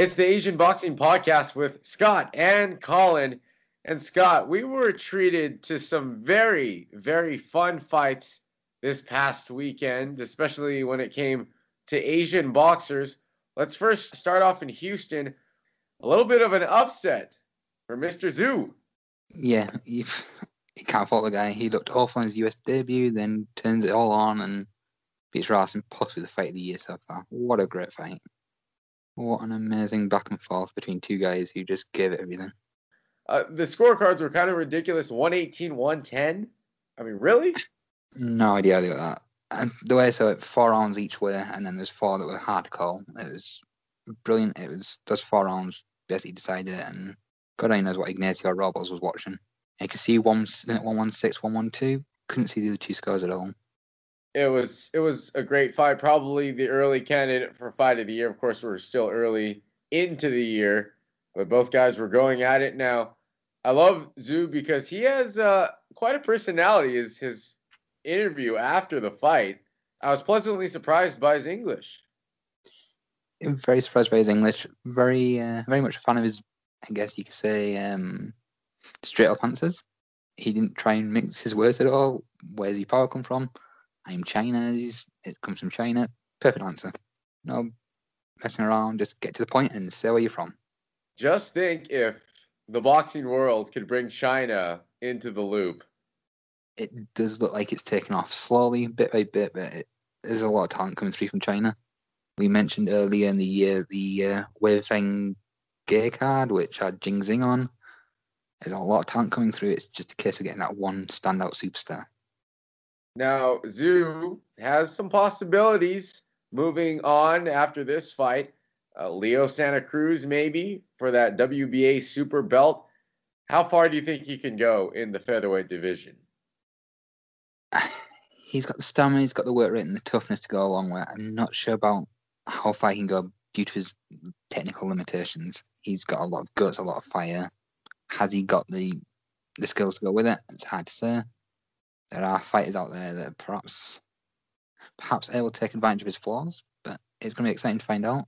It's the Asian Boxing Podcast with Scott and Colin. And Scott, we were treated to some very, very fun fights this past weekend, especially when it came to Asian boxers. Let's first start off in Houston. A little bit of an upset for Mr. Xu. Yeah, you can't fault the guy. He looked awful in his US debut, then turns it all on and beats Rojas and possibly the fight of the year so far. What a great fight. What an amazing back and forth between two guys who just gave it everything. Uh, the scorecards were kind of ridiculous 118, 110. I mean, really? No idea how they got that. And the way so it four rounds each way, and then there's four that were hard to call. It was brilliant. It was those four rounds basically decided it, and God only knows what Ignacio Robles was watching. You could see one one one six, one one two. Couldn't see the other two scores at all. It was it was a great fight. Probably the early candidate for fight of the year. Of course, we're still early into the year, but both guys were going at it. Now, I love Xu because he has uh, quite a personality. Is his interview after the fight? I was pleasantly surprised by his English. I'm very surprised by his English. Very, uh, very much a fan of his. I guess you could say um, straight up answers. He didn't try and mix his words at all. Where's he power come from? I'm Chinese. It comes from China. Perfect answer. No messing around. Just get to the point and say where you're from. Just think if the boxing world could bring China into the loop. It does look like it's taken off slowly, bit by bit, but it, there's a lot of talent coming through from China. We mentioned earlier in the year the uh, Wei Feng Gay card, which had Jing Zing on. There's a lot of talent coming through. It's just a case of getting that one standout superstar. Now, Xu has some possibilities moving on after this fight. Uh, Leo Santa Cruz, maybe, for that WBA super belt. How far do you think he can go in the featherweight division? He's got the stamina, he's got the work rate, and the toughness to go along with. I'm not sure about how far he can go due to his technical limitations. He's got a lot of guts, a lot of fire. Has he got the the skills to go with it? It's hard to say there are fighters out there that perhaps perhaps able to take advantage of his flaws, but it's going to be exciting to find out.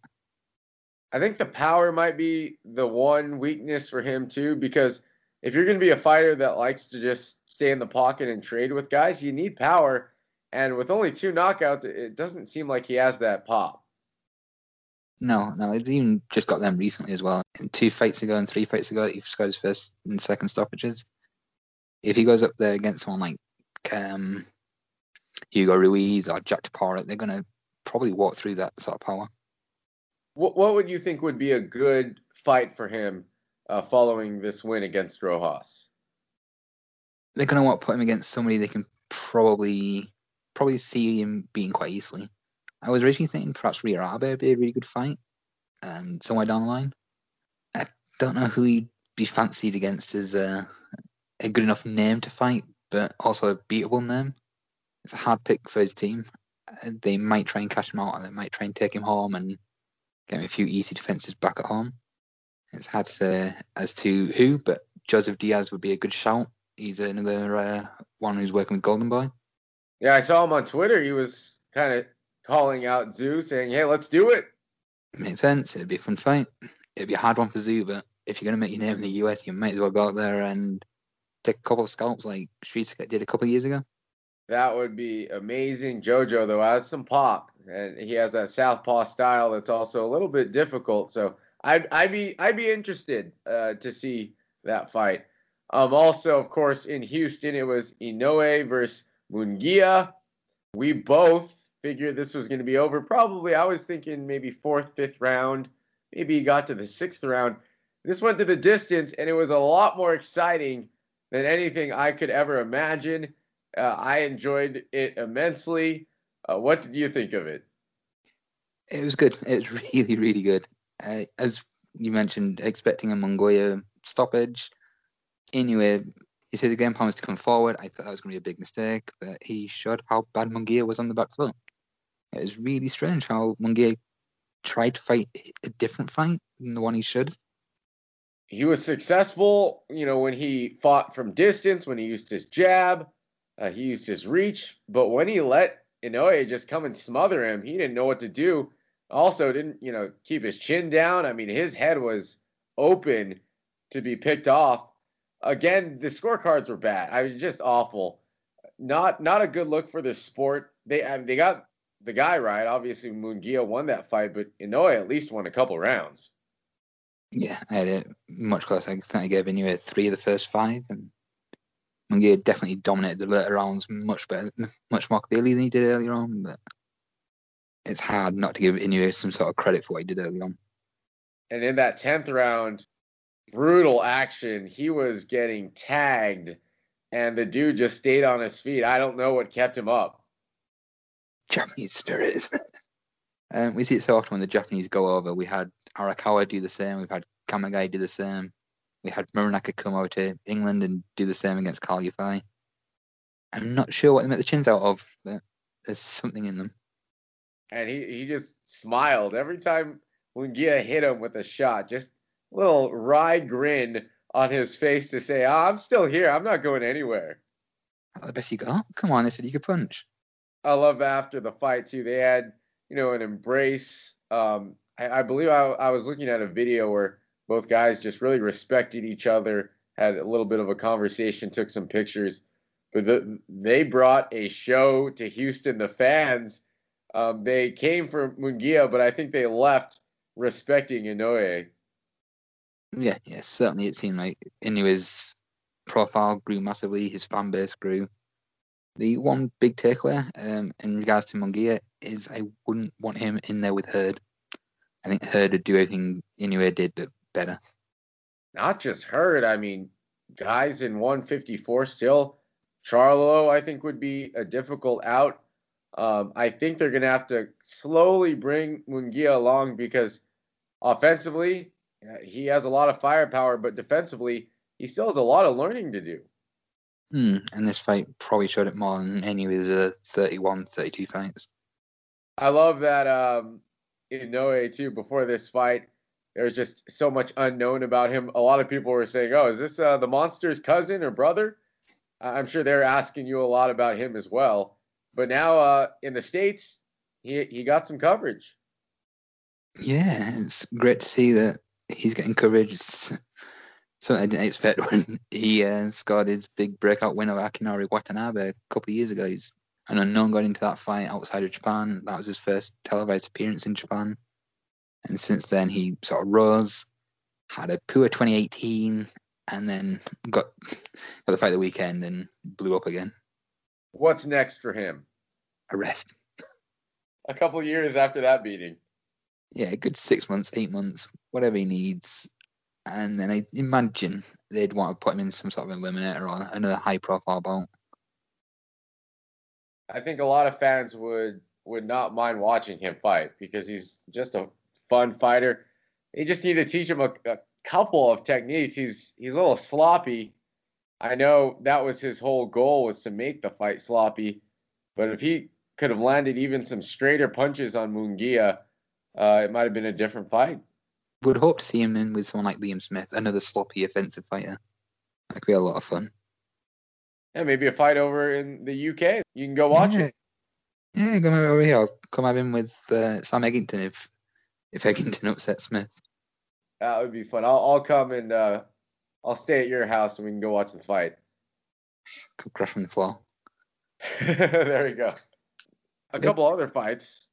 I think the power might be the one weakness for him too, because if you're going to be a fighter that likes to just stay in the pocket and trade with guys, you need power. And with only two knockouts, it doesn't seem like he has that pop. No, no, he's even just got them recently as well. In two fights ago and three fights ago, he scored his first and second stoppages. If he goes up there against someone like um, Hugo Ruiz or Jack Toporek, they're going to probably walk through that sort of power. What What would you think would be a good fight for him uh, following this win against Rojas? They're going to want to put him against somebody they can probably probably see him beating quite easily. I was originally thinking perhaps Reiya Abe would be a really good fight, um, somewhere down the line. I don't know who he'd be fancied against as a, a good enough name to fight, but also a beatable name. It's a hard pick for his team. Uh, they might try and cash him out, and they might try and take him home and get him a few easy defenses back at home. It's hard to say as to who, but Joseph Diaz would be a good shout. He's another uh, one who's working with Golden Boy. Yeah, I saw him on Twitter. He was kind of calling out Xu, saying, "Hey, let's do it." Makes sense. It'd be a fun fight. It'd be a hard one for Xu, but if you're going to make your name in the US, you might as well go out there and take a couple of scalps like Streets did a couple years ago? That would be amazing. JoJo though has some pop, and he has that southpaw style that's also a little bit difficult. So I'd I'd be I'd be interested uh, to see that fight. Um, also, of course, in Houston, it was Inoue versus Munguia. We both figured this was going to be over. Probably, I was thinking maybe fourth, fifth round. Maybe he got to the sixth round. This went to the distance, and it was a lot more exciting than anything I could ever imagine. Uh, I enjoyed it immensely. Uh, what did you think of it? It was good. It was really, really good. Uh, as you mentioned, expecting a Munguia stoppage. Anyway, he said the game plan was to come forward. I thought that was going to be a big mistake, but he showed how bad Munguia was on the back foot. It was really strange how Munguia tried to fight a different fight than the one he should he was successful, you know, when he fought from distance, when he used his jab, uh, he used his reach. But when he let Inoue just come and smother him, he didn't know what to do. also didn't, you know, keep his chin down. I mean, his head was open to be picked off. Again, the scorecards were bad. I was just awful. Not not a good look for the sport. They I mean, they got the guy right. Obviously, Munguia won that fight, but Inoue at least won a couple rounds. Yeah, I had it much closer. I think I gave Inoue three of the first five, and Munguia definitely dominated the later rounds much better, much more clearly than he did earlier on. But it's hard not to give Inoue some sort of credit for what he did early on. And in that tenth round, brutal action. He was getting tagged, and the dude just stayed on his feet. I don't know what kept him up. Japanese spirit? Um, we see it so often when the Japanese go over. We had Arakawa do the same. We've had Kamegai do the same. We had Muranaka come over to England and do the same against Yafai. I'm not sure what they make the chins out of, but there's something in them. And he, he just smiled every time Munguia hit him with a shot. Just a little wry grin on his face to say, oh, I'm still here. I'm not going anywhere. the best you got. Come on, they said you could punch. I love after the fight too. They had, you know, an embrace. Um, I, believe I, I was looking at a video where both guys just really respected each other, had a little bit of a conversation, took some pictures. But the, they brought a show to Houston. The fans, um, they came for Munguia, but I think they left respecting Inoue. Yeah, yeah, certainly it seemed like Inoue's profile grew massively, his fan base grew. The one big takeaway um, in regards to Munguia is I wouldn't want him in there with Hurd. I think Hurd would do everything Inoue did, but better. Not just Hurd. I mean, guys in 154 still. Charlo, I think, would be a difficult out. Um, I think they're going to have to slowly bring Munguia along because offensively, he has a lot of firepower, but defensively, he still has a lot of learning to do. Hmm, and this fight probably showed it more than any of his uh, 31, 32 fights. I love that um, Inoue, too, before this fight, there's just so much unknown about him. A lot of people were saying, oh, is this uh, the monster's cousin or brother? I'm sure they're asking you a lot about him as well. But now uh, in the States, he, he got some coverage. Yeah, it's great to see that he's getting coverage. Something I didn't expect when he uh, scored his big breakout win over Akinori Watanabe a couple of years ago. He's an unknown going into that fight outside of Japan. That was his first televised appearance in Japan. And since then, he sort of rose, had a poor 2018, and then got, got the fight the weekend and blew up again. What's next for him? Arrest. a couple years after that beating. Yeah, a good six months, eight months, whatever he needs. And then I imagine they'd want to put him in some sort of eliminator or another high profile bout. I think a lot of fans would would not mind watching him fight because he's just a fun fighter. You just need to teach him a, a couple of techniques. He's he's a little sloppy. I know that was his whole goal was to make the fight sloppy, but if he could have landed even some straighter punches on Munguia, uh, it might have been a different fight. Would hope to see him in with someone like Liam Smith, another sloppy offensive fighter. That could be a lot of fun. Yeah, maybe a fight over in the UK. You can go watch yeah. it. Yeah, come over here. I'll come have him with uh, Sam Eggington if if Eggington upsets Smith. That would be fun. I'll I'll come and uh, I'll stay at your house and we can go watch the fight. Go crash on the floor. there we go. A Yep. couple other fights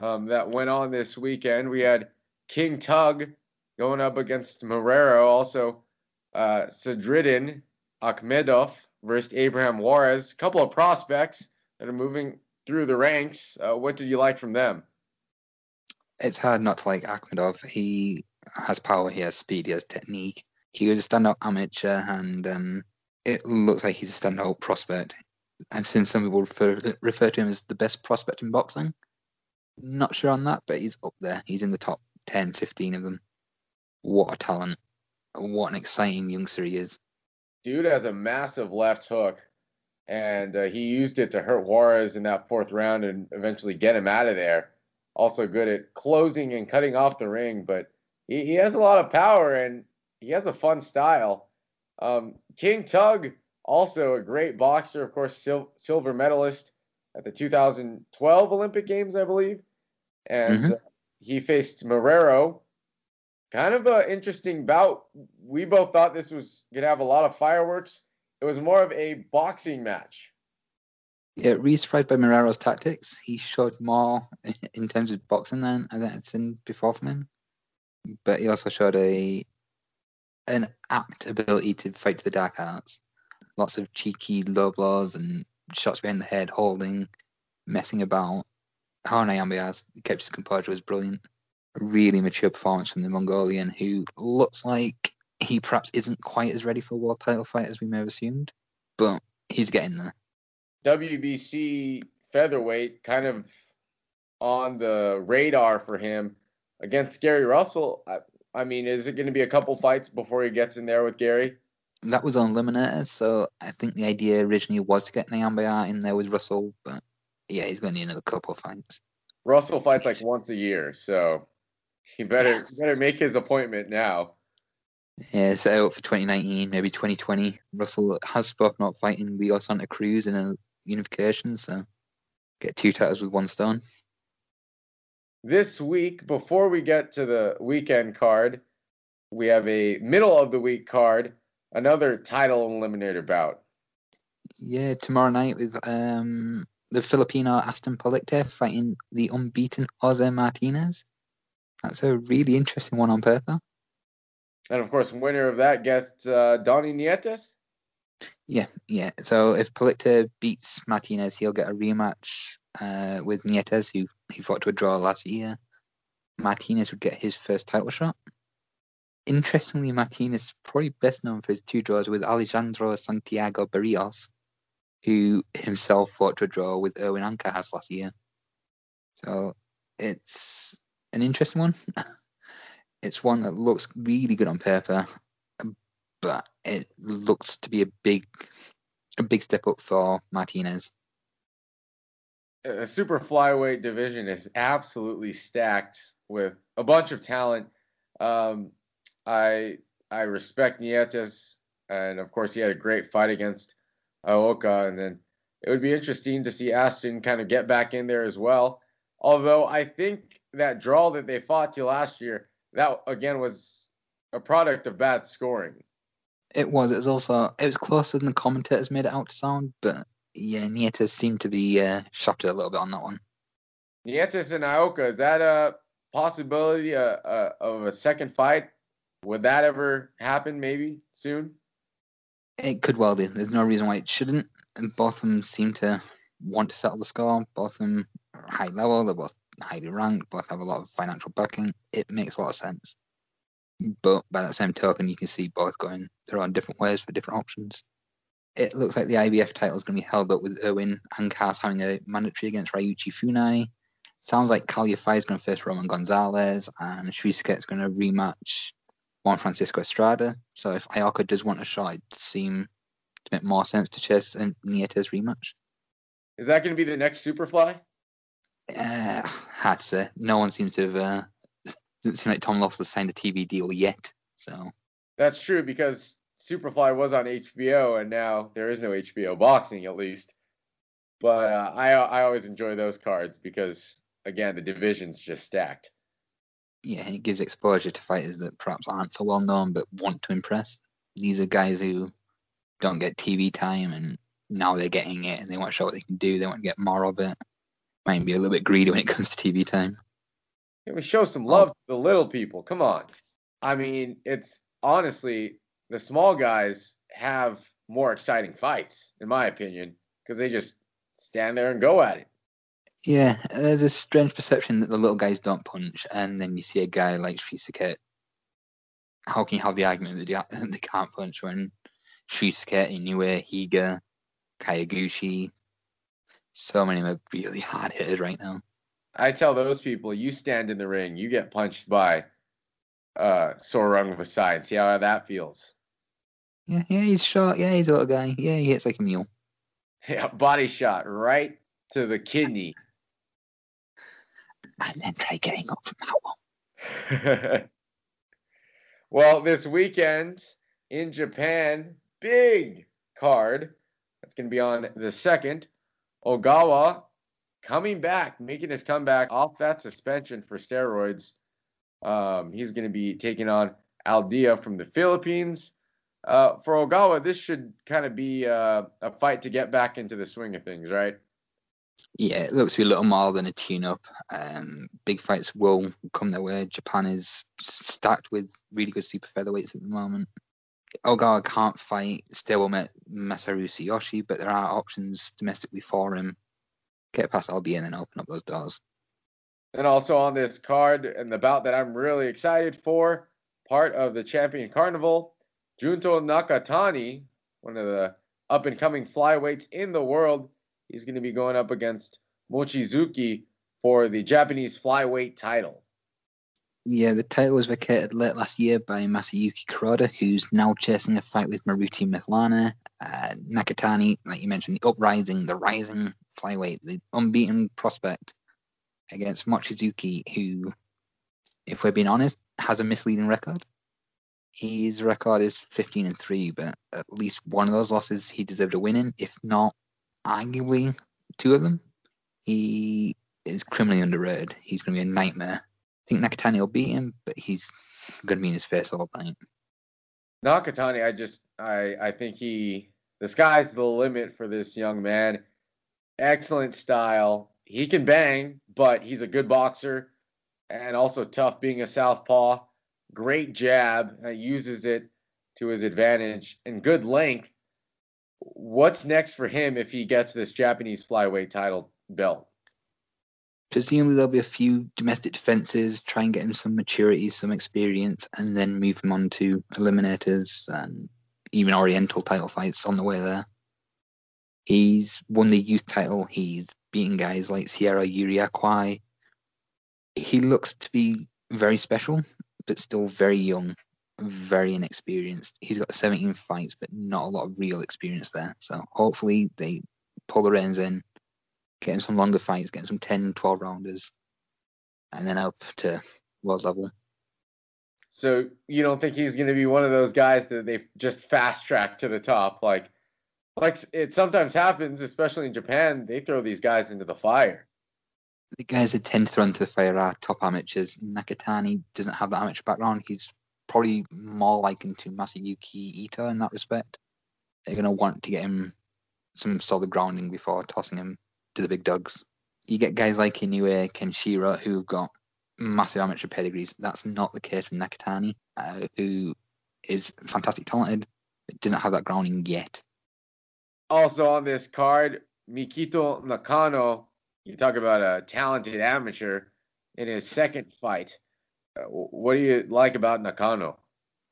um, that went on this weekend. We had King Tug going up against Marrero. Also, uh, Sadriddin Akhmedov versus Abraham Juarez. A couple of prospects that are moving through the ranks. Uh, what did you like from them? It's hard not to like Akhmedov. He has power, he has speed, he has technique. He was a standout amateur, and um, it looks like he's a standout prospect. I've seen some people refer, refer to him as the best prospect in boxing. Not sure on that, but he's up there. He's in the top 10, 15 of them. What a talent. What an exciting youngster he is. Dude has a massive left hook, and uh, he used it to hurt Juarez in that fourth round and eventually get him out of there. Also good at closing and cutting off the ring, but he, he has a lot of power and he has a fun style. Um, King Tug, also a great boxer, of course, sil- silver medalist at the 2012 Olympic Games, I believe. And Mhm. uh, he faced Marrero. Kind of an interesting bout. We both thought this was going to have a lot of fireworks. It was more of a boxing match. Yeah, really surprised by Marrero's tactics. He showed more in terms of boxing than I'd seen before from him. But he also showed a an apt ability to fight to the dark arts. Lots of cheeky low blows and shots behind the head, holding, messing about. How Nyambayar kept his composure was brilliant. Really mature performance from the Mongolian, who looks like he perhaps isn't quite as ready for a world title fight as we may have assumed, but he's getting there. WBC featherweight kind of on the radar for him against Gary Russell. I, I mean, is it going to be a couple fights before he gets in there with Gary? That was unlimited, so I think the idea originally was to get Nyambayar in there with Russell, but yeah, he's going to need another couple of fights. Russell fights like once a year, so he better better make his appointment now. Yeah, set out for 2019, maybe 2020. Russell has spoken about fighting Leo Santa Cruz in a unification, so get two titles with one stone. This week, before we get to the weekend card, we have a middle of the week card, another title eliminator bout. Yeah, tomorrow night with um the Filipino Aston Palicte fighting the unbeaten Jose Martinez. That's a really interesting one on paper. And of course, winner of that gets uh, Donny Nietes. Yeah, yeah. So if Palicte beats Martinez, he'll get a rematch uh, with Nietes, who he fought to a draw last year. Martinez would get his first title shot. Interestingly, Martinez is probably best known for his two draws with Alejandro Santiago Barrios, who himself fought to a draw with Jerwin Ancajas last year. So it's an interesting one. it's one that looks really good on paper, but it looks to be a big, a big step up for Martinez. The super flyweight division is absolutely stacked with a bunch of talent. Um, I I respect Nietes, and of course he had a great fight against Ioka, and then it would be interesting to see Aston kind of get back in there as well. Although I think that draw that they fought to last year, that again was a product of bad scoring. It was. It was also. It was closer than the commentators made it out to sound, but yeah, Nietes seemed to be uh, shocked a little bit on that one. Nietes and Ioka, is that a possibility uh, uh, of a second fight? Would that ever happen? Maybe soon. It could well do. There's no reason why it shouldn't. And both of them seem to want to settle the score. Both of them are high level. They're both highly ranked. Both have a lot of financial backing. It makes a lot of sense. But by that same token, you can see both going their own different ways for different options. It looks like the IBF title is going to be held up with Jerwin Ancajas having a mandatory against Ryuichi Funai. Sounds like Kal Yafai is going to face Roman Gonzalez, and Srisaket is going to rematch Juan Francisco Estrada. So if Ioka does want a shot, it seem to make more sense to chase a Nietes rematch. Is that going to be the next Superfly? Uh, hard to say. No one seems to have. Uh, doesn't seem like Tom Loeffler has signed a TV deal yet. So that's true because Superfly was on HBO and now there is no HBO boxing at least. But uh, I I always enjoy those cards because again the division's just stacked. Yeah, and it gives exposure to fighters that perhaps aren't so well known but want to impress. These are guys who don't get TV time and now they're getting it and they want to show what they can do. They want to get more of it. Might be a little bit greedy when it comes to TV time. Can we show some love oh. to the little people? Come on. I mean, it's honestly the small guys have more exciting fights, in my opinion, because they just stand there and go at it. Yeah, there's a strange perception that the little guys don't punch, and then you see a guy like Srisaket. How can you have the argument that they can't punch when Srisaket, Inoue, Higa, Kyoguchi, so many of them are really hot headed right now. I tell those people, you stand in the ring, you get punched by uh Sor Rungvisai. See how that feels. Yeah, yeah, he's short. Yeah, he's a little guy. Yeah, he hits like a mule. Yeah, body shot right to the kidney. and then try getting up from that one. well, this weekend in Japan, big card. That's going to be on the second. Ogawa coming back, making his comeback off that suspension for steroids. Um, he's going to be taking on Aldia from the Philippines. Uh, for Ogawa, this should kind of be uh, a fight to get back into the swing of things, right? Yeah, it looks to be a little more than a tune-up. Um, big fights will come their way. Japan is stacked with really good super featherweights at the moment. Ogawa can't fight still stablemate Masaru Sueyoshi, but there are options domestically for him. Get past Aldia and open up those doors. And also on this card, and the bout that I'm really excited for, part of the Champion Carnival, Junto Nakatani, one of the up and coming flyweights in the world, he's going to be going up against Mochizuki for the Japanese flyweight title. Yeah, the title was vacated late last year by Masayuki Kuroda, who's now chasing a fight with Moruti Mthalane. Uh, Nakatani, like you mentioned, the uprising, the rising flyweight, the unbeaten prospect against Mochizuki, who, if we're being honest, has a misleading record. His record is 15 and 3, but at least one of those losses he deserved a win in, if not arguably two of them. He is criminally underrated. He's going to be a nightmare. I think Nakatani will beat him, but he's going to be in his face all night. Nakatani, I just, I, I think he, the sky's the limit for this young man. Excellent style. He can bang, but he's a good boxer and also tough being a southpaw. Great jab, uh, uses it to his advantage and good length. What's next for him if he gets this Japanese flyweight title belt? Presumably there'll be a few domestic defenses, try and get him some maturity, some experience, and then move him on to eliminators and even Oriental title fights on the way there. He's won the youth title. He's beaten guys like Sierra Uriakwai. He looks to be very special, but still very young, very inexperienced. He's got 17 fights, but not a lot of real experience there. So hopefully they pull the reins in, getting some longer fights, getting some 10, 12 rounders, and then up to world level. So you don't think he's going to be one of those guys that they just fast track to the top, like, like it sometimes happens, especially in Japan. They throw these guys into the fire. The guys that tend to throw into the fire are top amateurs. Nakatani doesn't have that amateur background. He's probably more likened to Masayuki Ito in that respect. They're going to want to get him some solid grounding before tossing him to the big dogs. You get guys like Inoue, Kenshiro, who've got massive amateur pedigrees. That's not the case with Nakatani, uh, who is fantastic talented, but doesn't have that grounding yet. Also on this card, Mikito Nakano. You talk about a talented amateur in his second fight. Uh, what do you like about Nakano?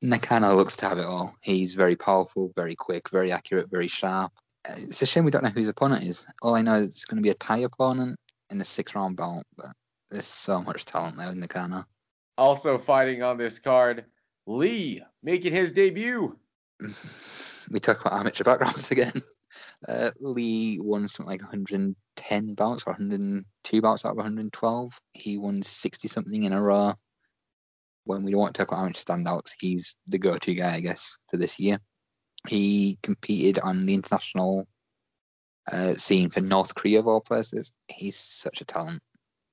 Nakano looks to have it all. He's very powerful, very quick, very accurate, very sharp it's a shame we don't know who his opponent is. All I know is it's going to be a Thai opponent in the six round bout, but there's so much talent there in the corner. Also fighting on this card, Lee making his debut. we talk about amateur backgrounds again. Uh, Lee won something like 110 bouts or 102 bouts out of 112. He won 60 something in a row. When we don't want to talk about amateur standouts, he's the go to guy, I guess, for this year. He competed on the international uh, scene for North Korea of all places. He's such a talent,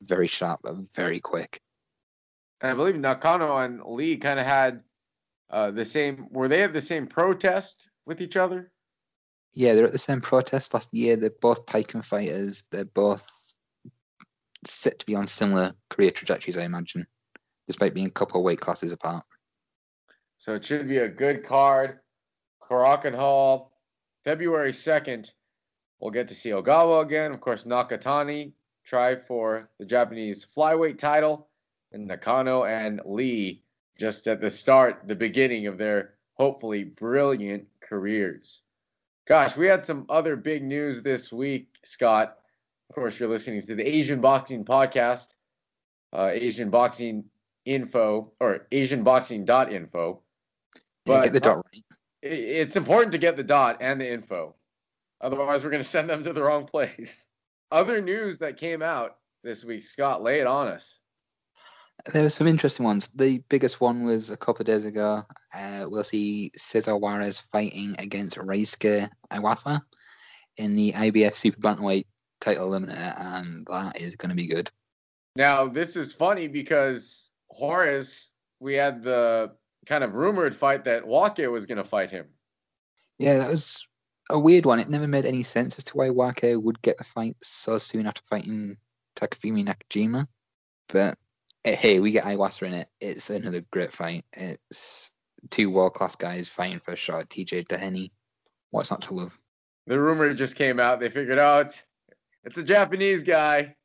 very sharp, very quick. And I believe Nakano and Lee kind of had uh, the same. Were they at the same protest with each other? Yeah, they're at the same protest last year. They're both Teiken fighters. They're both set to be on similar career trajectories, I imagine, despite being a couple of weight classes apart. So it should be a good card. Korakuen Hall, February 2nd. We'll get to see Ogawa again. Of course, Nakatani try for the Japanese flyweight title, and Nakano and Lee just at the start, the beginning of their hopefully brilliant careers. Gosh, we had some other big news this week, Scott. Of course, you're listening to the Asian Boxing Podcast, uh, Asian Boxing Info, or AsianBoxing.info. But, get the dot right it's important to get the dot and the info. Otherwise, we're going to send them to the wrong place. Other news that came out this week, Scott, lay it on us. There were some interesting ones. The biggest one was a couple of days ago. Uh, we'll see Cesar Juarez fighting against Reisuke Iwasa in the IBF Super Bantamweight title eliminator, and that is going to be good. Now, this is funny because Horace, we had the kind of rumored fight that Wake was going to fight him. Yeah, that was a weird one. It never made any sense as to why Wake would get the fight so soon after fighting Takafumi Nakajima. But eh, hey, we get Iwasa in it. It's another great fight. It's two world class guys fighting for a shot at TJ Doheny. What's not to love? The rumor just came out. They figured out it's a Japanese guy.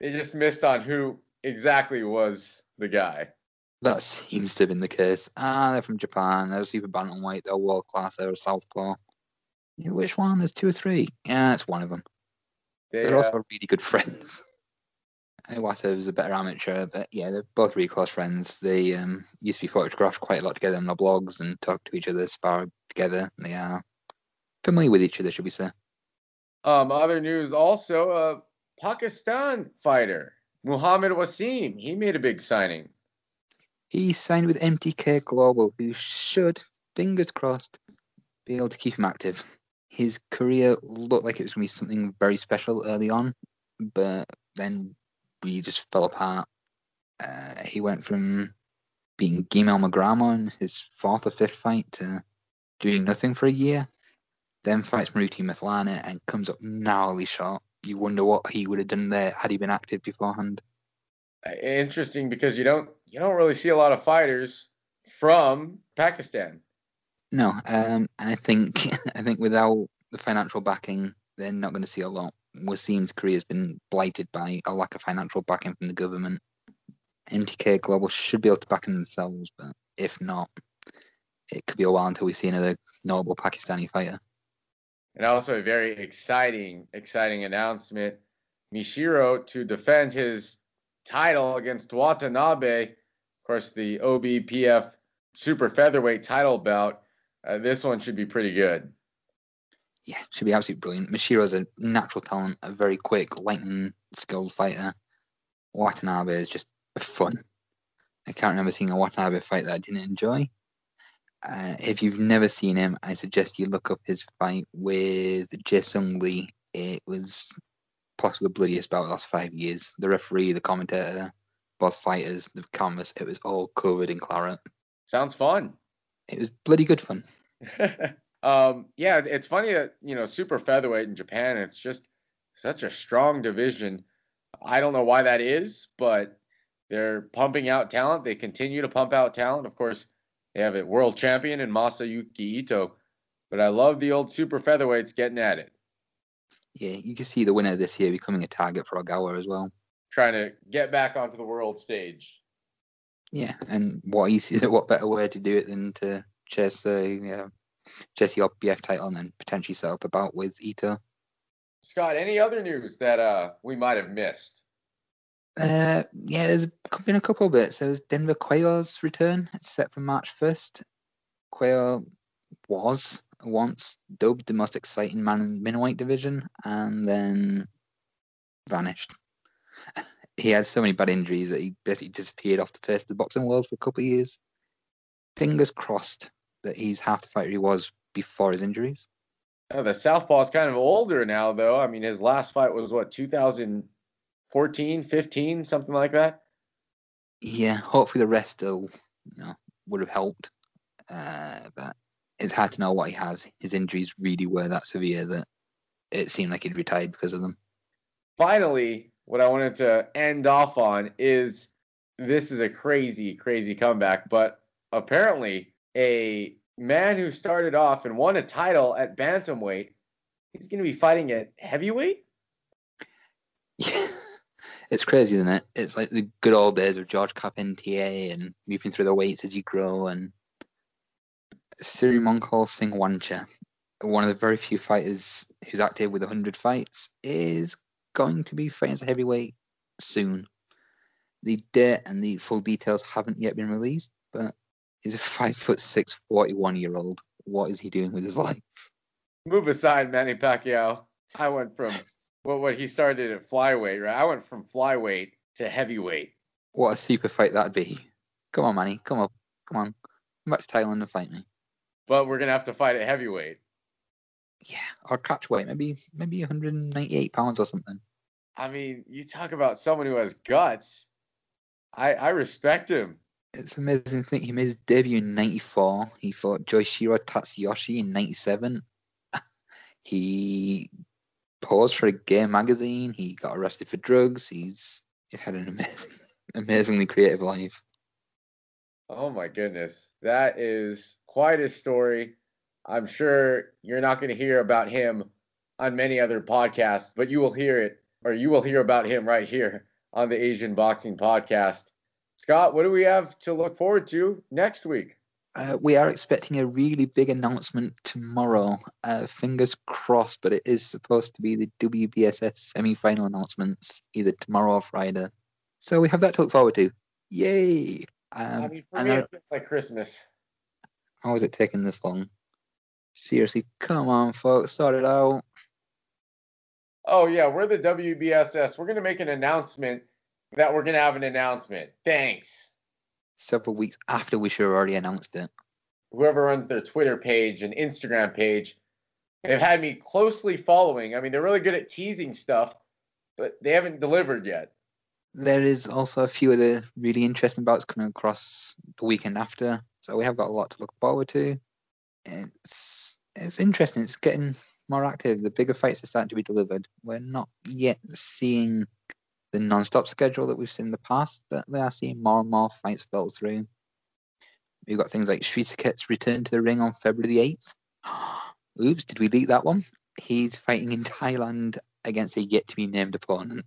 They just missed on who exactly was the guy. That seems to have been the case. Ah, they're from Japan. They're super bantamweight. They're world class. They're a southpaw. Yeah, which one? There's two or three. Yeah, it's one of them. They, They're uh, also really good friends. Iwasa was a better amateur, but yeah, they're both really close friends. They um, used to be photographed quite a lot together on their blogs and talk to each other, spar together. They are familiar with each other, should we say? um, other news also, uh, Pakistan fighter Muhammad Wasim. He made a big signing. He signed with MTK Global, who should, fingers crossed, be able to keep him active. His career looked like it was going to be something very special early on, but then we just fell apart. Uh, he went from being Giemel Magramo in his fourth or fifth fight to doing nothing for a year. Then fights Moruti Mthalane and comes up narrowly short. You wonder what he would have done there had he been active beforehand. Uh, Interesting because you don't you don't really see a lot of fighters from Pakistan. No, um, and I think I think without the financial backing, they're not going to see a lot. Wasim's career has been blighted by a lack of financial backing from the government. MTK Global should be able to back him themselves, but if not, it could be a while until we see another notable Pakistani fighter. And also a very exciting, exciting announcement. Mishiro to defend his title against Watanabe. Of course, the OPBF super featherweight title bout. Uh, this one should be pretty good. Yeah, should be absolutely brilliant. Mashiro's a natural talent, a very quick, lightning skilled fighter. Watanabe is just fun. I can't remember seeing a Watanabe fight that I didn't enjoy. Uh, if you've never seen him, I suggest you look up his fight with Jae-Sung Lee. It was possibly the bloodiest bout of the last five years. The referee, the commentator, both fighters, the canvas, it was all covered in claret. Sounds fun. It was bloody good fun. um, yeah, it's funny that you know super featherweight in Japan. It's just such a strong division. I don't know why that is, but they're pumping out talent. They continue to pump out talent. Of course, they have a world champion in Masayuki Ito, but I love the old super featherweights getting at it, Yeah, you can see the winner this year becoming a target for Ogawa as well. Trying to get back onto the world stage. Yeah, and what easy, what better way to do it than to chase the yeah, chase the BF title and then potentially set up a bout with Ito. Scott, any other news that uh, we might have missed? Uh, yeah, there's been a couple of bits. There was Denver Cuello's return. It's set for March 1st. Cuello was once dubbed the most exciting man in the middleweight division and then vanished. He had so many bad injuries that he basically disappeared off the face of the boxing world for a couple of years. Fingers crossed that he's half the fighter he was before his injuries. Oh, the is kind of older now, though. I mean, his last fight was what 2014, 15, something like that. Yeah, hopefully the rest will, you know, would have helped. Uh, but it's hard to know what he has. His injuries really were that severe that it seemed like he'd retired because of them. Finally, what I wanted to end off on is this is a crazy, crazy comeback, but apparently a man who started off and won a title at bantamweight, he's going to be fighting at heavyweight. it's crazy, isn't it? It's like the good old days of Georges Carpentier and moving through the weights as you grow. And Sirimongkol Singwangcha, one of the very few fighters who's active with 100 fights, is going to be fighting as a heavyweight soon. The date and the full details haven't yet been released, but he's a five foot six, 41 year old. What is he doing with his life? Move aside, Manny Pacquiao. I went from what what he started at flyweight, right? I went from flyweight to heavyweight. What a super fight that'd be. Come on, Manny. Come on, Come on. Come back to Thailand and fight me. But we're gonna have to fight at heavyweight. Yeah, our catch weight, maybe maybe 198 pounds or something. I mean, you talk about someone who has guts. I I respect him. It's amazing to think he made his debut in '94. He fought Joichiro Tatsuyoshi in '97. he posed for a gay magazine. He got arrested for drugs. He's he's had an amazing, amazingly creative life. Oh my goodness, that is quite a story. I'm sure you're not going to hear about him on many other podcasts, but you will hear it, or you will hear about him right here on the Asian Boxing Podcast. Scott, what do we have to look forward to next week? Uh, we are expecting a really big announcement tomorrow. Uh, fingers crossed, but it is supposed to be the WBSS semi final announcements either tomorrow or Friday. So we have that to look forward to. Yay! Um, I mean, for me, there- it feels like Christmas. how is it taking this long? Seriously, come on, folks, sort it out. Oh yeah, we're the WBSS. We're gonna make an announcement that we're gonna have an announcement. Thanks. Several weeks after we should have already announced it. Whoever runs their Twitter page and Instagram page, they've had me closely following. I mean, they're really good at teasing stuff, but they haven't delivered yet. There is also a few other really interesting bouts coming across the weekend after, so we have got a lot to look forward to. It's it's interesting. It's getting more active. The bigger fights are starting to be delivered. We're not yet seeing the non-stop schedule that we've seen in the past, but we are seeing more and more fights fell through. We've got things like Srisaket's return to the ring on February the eighth. Oops, did we leak that one? He's fighting in Thailand against a yet to be named opponent.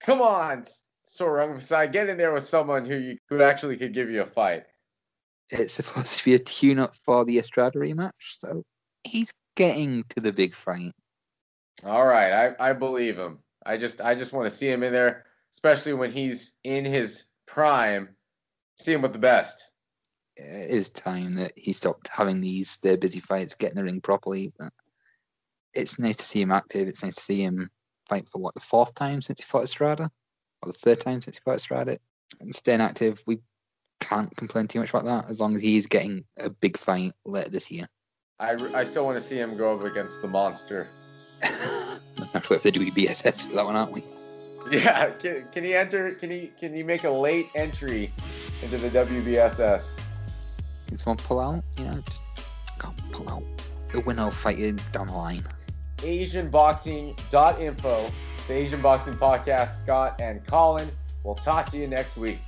Come on, Sor Rungvisai, get in there with someone who you, who actually could give you a fight. It's supposed to be a tune up for the Estrada rematch, so he's getting to the big fight. All right, I, I believe him. I just I just want to see him in there, especially when he's in his prime. See him with the best. It is time that he stopped having these stay busy fights, getting the ring properly. But it's nice to see him active. It's nice to see him fight for what the fourth time since he fought Estrada, or the third time since he fought Estrada. And staying active, we can't complain too much about that as long as he's getting a big fight later this year. I, I still want to see him go up against the monster. Have to wait for the WBSS for that one, aren't we? Yeah, can, can he enter? Can he can he make a late entry into the WBSS? Can someone pull out? You know, just go pull out. The winner will fight you down the line. AsianBoxing.info, the Asian Boxing Podcast. Scott and Colin. We'll talk to you next week.